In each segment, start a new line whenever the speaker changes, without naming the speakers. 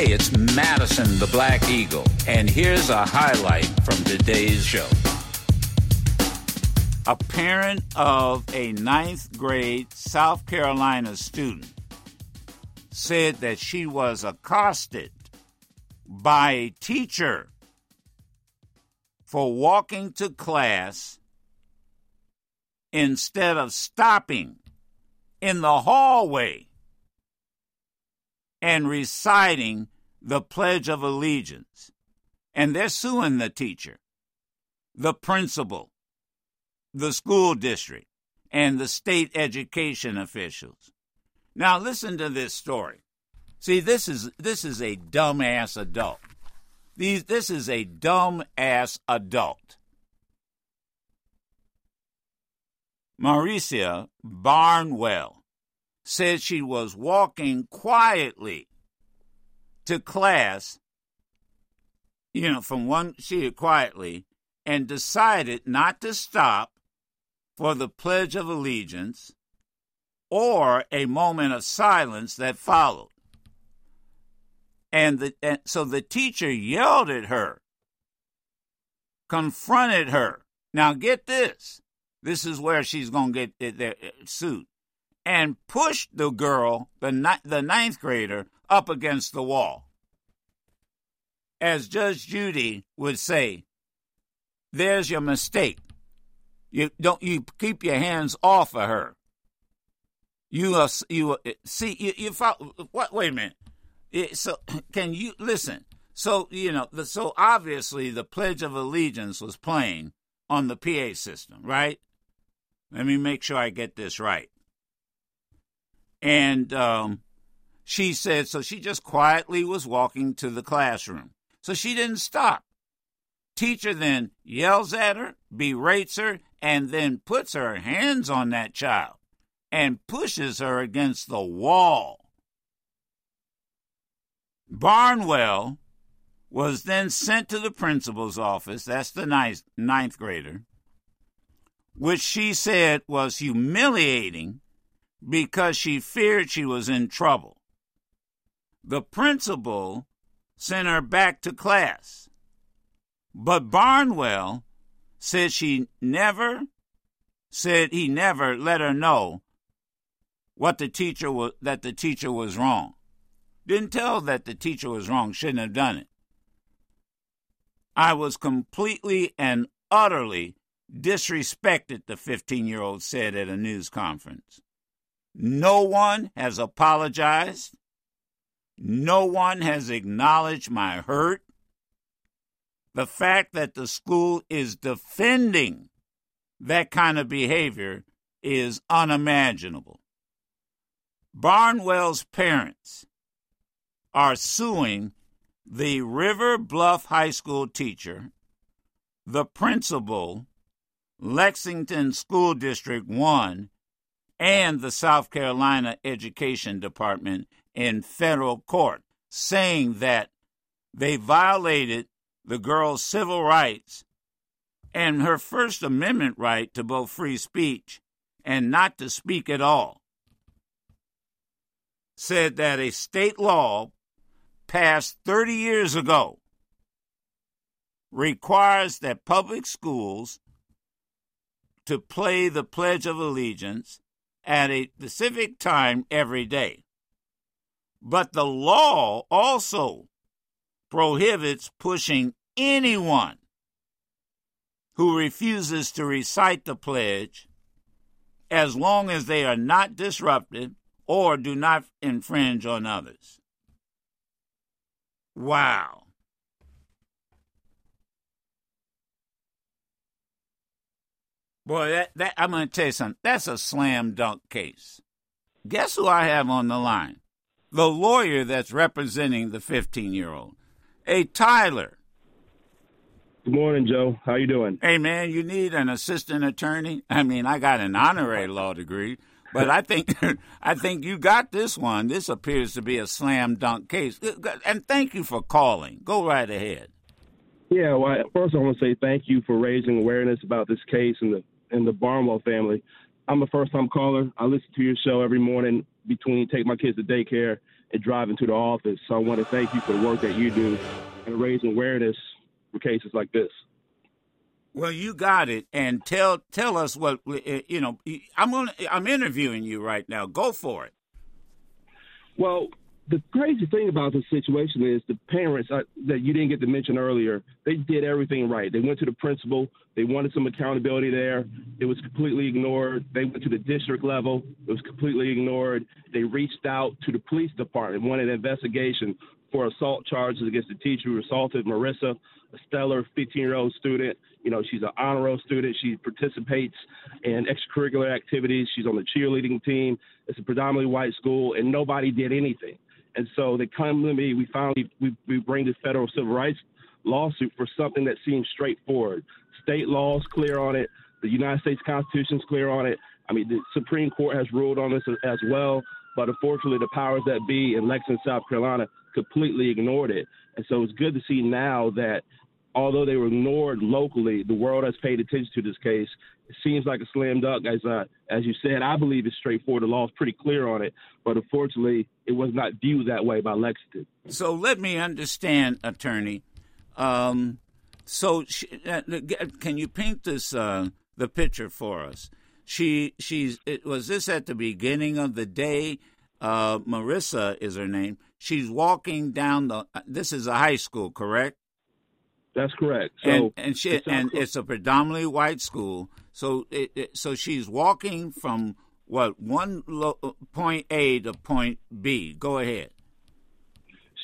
Hey, it's Madison the Black Eagle, and here's a highlight from today's show. A parent of a ninth grade South Carolina student said that she was accosted by a teacher for walking to class instead of stopping in the hallway and reciting the Pledge of Allegiance. And they're suing the teacher, the principal, the school district, and the state education officials. Now listen to this story. See, this is this is a dumbass adult. These this is a dumbass adult. Marissa Barnwell said she was walking quietly to class, you know, from one, she quietly, and decided not to stop for the Pledge of Allegiance or a moment of silence that followed. And, the, and so the teacher yelled at her, confronted her. Now, get this. This is where she's going to get uh, sued. And pushed the girl, the, ni- the ninth grader, up against the wall. As Judge Judy would say, there's your mistake. You don't you keep your hands off of her. You uh, you uh, see you, you what? Wait a minute. It, so can you listen? So you know, the, so obviously the Pledge of Allegiance was playing on the PA system, right? Let me make sure I get this right. And um, she said, so she just quietly was walking to the classroom. So she didn't stop. Teacher then yells at her, berates her, and then puts her hands on that child and pushes her against the wall. Barnwell was then sent to the principal's office, that's the ninth, ninth grader, which she said was humiliating because she feared she was in trouble. The principal sent her back to class, but Barnwell said she never said he never let her know what the teacher was that the teacher was wrong. Didn't tell that the teacher was wrong, shouldn't have done it. I was completely and utterly disrespected, the 15 year old said at a news conference. No one has apologized. No one has acknowledged my hurt. The fact that the school is defending that kind of behavior is unimaginable. Barnwell's parents are suing the River Bluff High School teacher, the principal, Lexington School District 1, and the South Carolina Education Department in federal court, saying that they violated the girl's civil rights and her First Amendment right to both free speech and not to speak at all said that a state law passed 30 years ago requires that public schools to play the Pledge of Allegiance at a specific time every day. But the law also prohibits pushing anyone who refuses to recite the pledge as long as they are not disruptive or do not infringe on others. Wow. Boy, that, that I'm going to tell you something. That's a slam dunk case. Guess who I have on the line? The lawyer that's representing the 15 year old. Hey, Tyler.
Good morning, Joe. How you doing?
Hey, man, you need an assistant attorney? I mean, I got an honorary law degree. But I think I think you got this one. This appears to be a slam dunk case. And thank you for calling. Go right ahead.
Yeah, well, first I want to say thank you for raising awareness about this case and the and the Barnwell family. I'm a first time caller. I listen to your show every morning between take my kids to daycare and driving to the office. So I want to thank you for the work that you do and raising awareness for cases like this.
Well, you got it, and tell tell us what eh, you know. I'm. I'm interviewing you right now. Go for it.
Well, the crazy thing about the situation is the parents uh, that you didn't get to mention earlier, they did everything right. They went to the principal. They wanted some accountability there. It was completely ignored. They went to the district level. It was completely ignored. They reached out to the police department, wanted an investigation for assault charges against the teacher who assaulted Marissa, a stellar 15-year-old student. You know, she's an honor roll student. She participates in extracurricular activities. She's on the cheerleading team. It's a predominantly white school, and nobody did anything. And so they come to me. We finally we, we bring the federal civil rights lawsuit for something that seems straightforward. State laws clear on it. The United States Constitution is clear on it. I mean, the Supreme Court has ruled on this as well. But unfortunately, the powers that be in Lexington, South Carolina, completely ignored it. And so it's good to see now that although they were ignored locally, the world has paid attention to this case. It seems like a slam dunk, as uh, as you said. I believe it's straightforward. The law is pretty clear on it, but unfortunately, it was not viewed that way by Lexington.
So let me understand, attorney. Um, so she, uh, can you paint this uh, the picture for us? She she's it, was this at the beginning of the day. Uh, Marissa is her name. She's walking down the. This is a high school, correct?
That's correct.
So and and, she, it's and it's a predominantly white school. So it, it, so she's walking from what one lo- point A to point B. Go ahead.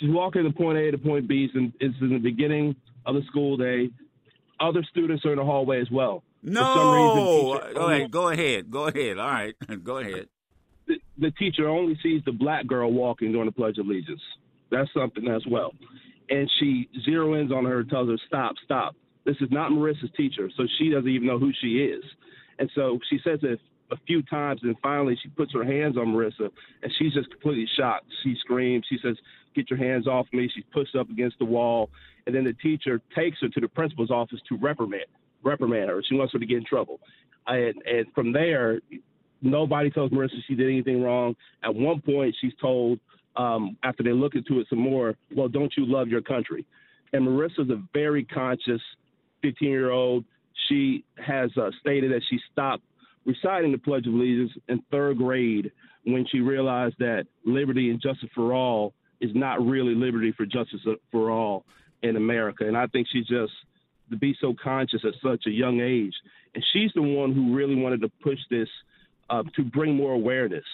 She's walking to point A to point B. and it's in the beginning of the school day. Other students are in the hallway as well.
No. Reason, go ahead. Go ahead. Go ahead. All right. Go ahead.
The, the teacher only sees the black girl walking during the Pledge of Allegiance. That's something as well. And she zero ins on her, and tells her, "Stop, stop. This is not Marissa's teacher, so she doesn't even know who she is." And so she says it a few times, and finally she puts her hands on Marissa, and she's just completely shocked. She screams. She says, "Get your hands off me!" She's pushed up against the wall, and then the teacher takes her to the principal's office to reprimand reprimand her. She wants her to get in trouble. And, and from there, nobody tells Marissa she did anything wrong. At one point, she's told um, after they look into it some more, well, don't you love your country? And Marissa's a very conscious 15 year old. She has uh, stated that she stopped reciting the Pledge of Allegiance in third grade when she realized that liberty and justice for all is not really liberty for justice for all in America. And I think she's just to be so conscious at such a young age. And she's the one who really wanted to push this uh, to bring more awareness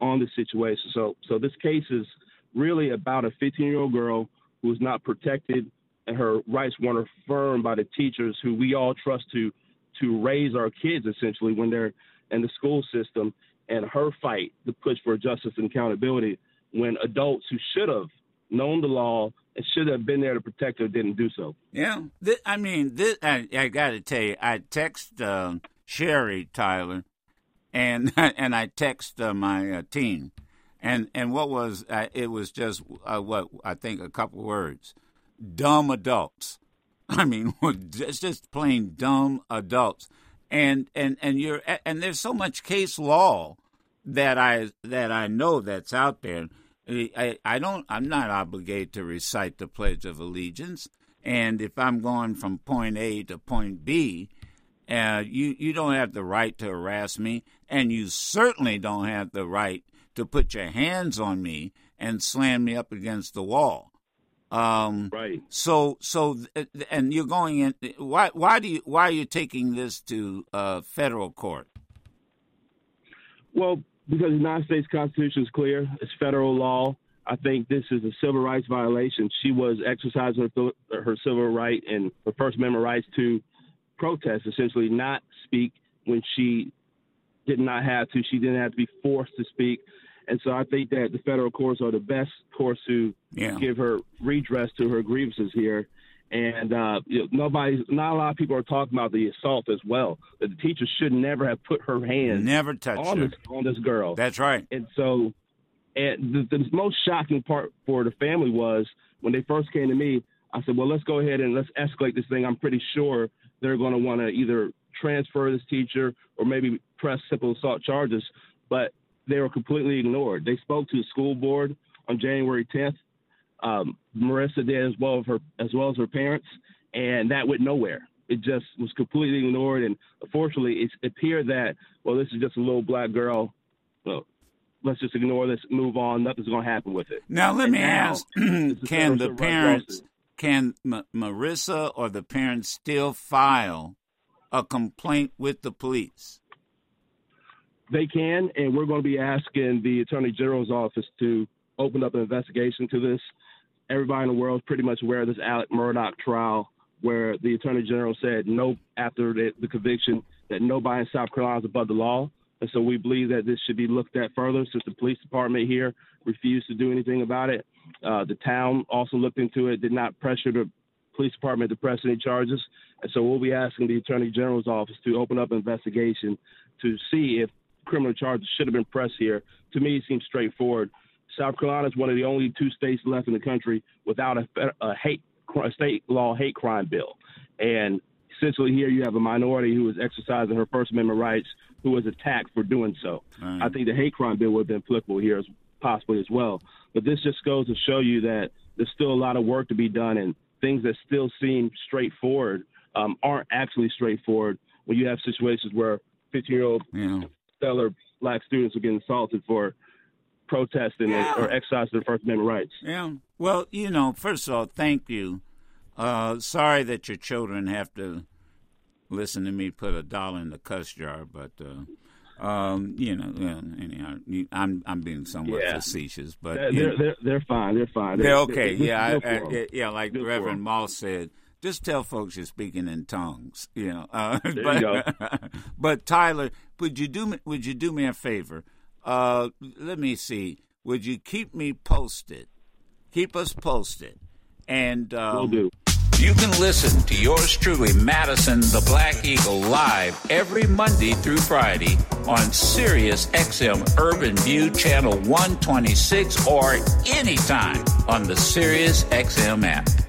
on the situation. So, so this case is really about a 15 year old girl who is not protected and her rights weren't affirmed by the teachers who we all trust to to raise our kids essentially when they're in the school system and her fight to push for justice and accountability when adults who should have known the law and should have been there to protect her didn't do so.
Yeah, I mean, this, I, I got to tell you, I text uh, Sherry Tyler, and and I text uh, my uh, team, and and what was uh, it was just uh, what I think a couple words, dumb adults. I mean, it's just plain dumb adults, and and and you're and there's so much case law that I that I know that's out there. I, I don't I'm not obligated to recite the Pledge of Allegiance. And if I'm going from point A to point B, uh, you you don't have the right to harass me, and you certainly don't have the right to put your hands on me and slam me up against the wall.
Um, right.
So so and you're going in. Why why do you why are you taking this to uh, federal court?
Well, because the United States Constitution is clear, it's federal law. I think this is a civil rights violation. She was exercising her, her civil right and her First Amendment rights to protest, essentially not speak when she did not have to. She didn't have to be forced to speak. And so I think that the federal courts are the best courts to yeah. give her redress to her grievances here and uh, you know, nobody, not a lot of people are talking about the assault as well. That the teacher should never have put her hands
never touched
on
her.
this on this girl.
That's right.
And so, and the, the most shocking part for the family was when they first came to me. I said, "Well, let's go ahead and let's escalate this thing." I'm pretty sure they're going to want to either transfer this teacher or maybe press simple assault charges, but they were completely ignored. They spoke to the school board on January 10th. Um, Marissa did as well as her as well as her parents, and that went nowhere. It just was completely ignored, and unfortunately, it appeared that well, this is just a little black girl. Well, let's just ignore this, move on. Nothing's going to happen with it.
Now, let
And
me
now,
ask: Can the parents, can M- Marissa or the parents still file a complaint with the police?
They can, and we're going to be asking the Attorney General's office to open up an investigation to this. Everybody in the world is pretty much aware of this Alex Murdaugh trial, where the Attorney General said no after the, the conviction that nobody in South Carolina is above the law. And so we believe that this should be looked at further since the police department here refused to do anything about it. Uh, the town also looked into it, did not pressure the police department to press any charges. And so we'll be asking the Attorney General's office to open up an investigation to see if criminal charges should have been pressed here. To me, it seems straightforward. South Carolina is one of the only two states left in the country without a, a hate a state law hate crime bill. And essentially, here you have a minority who is exercising her First Amendment rights, who was attacked for doing so.
Right.
I think the hate crime bill would have been applicable here as possibly as well. But this just goes to show you that there's still a lot of work to be done, and things that still seem straightforward um, aren't actually straightforward. When you have situations where 15 year old
You know,
stellar black students are getting assaulted for protesting
Yeah.
or exercising their First Amendment rights.
yeah. Well, you know, first of all, thank you. Uh, sorry that your children have to listen to me put a dollar in the cuss jar, but uh, um, you know, yeah, anyhow, you- I'm I'm being somewhat
Yeah.
facetious, but
They're, they're, they're, they're fine. They're fine.
They're okay. yeah, I, I, yeah, like Reverend. Moss said. Just tell folks you're speaking in tongues, you know. Uh,
you
but,
go.
but Tyler, would you do me, would you do me a favor? Uh, let me see. Would you keep me posted? Keep us posted, and um,
Will do.
you can listen to yours truly, Madison the Black Eagle, live every Monday through Friday on Sirius XM Urban View Channel 126 or anytime on the Sirius XM app.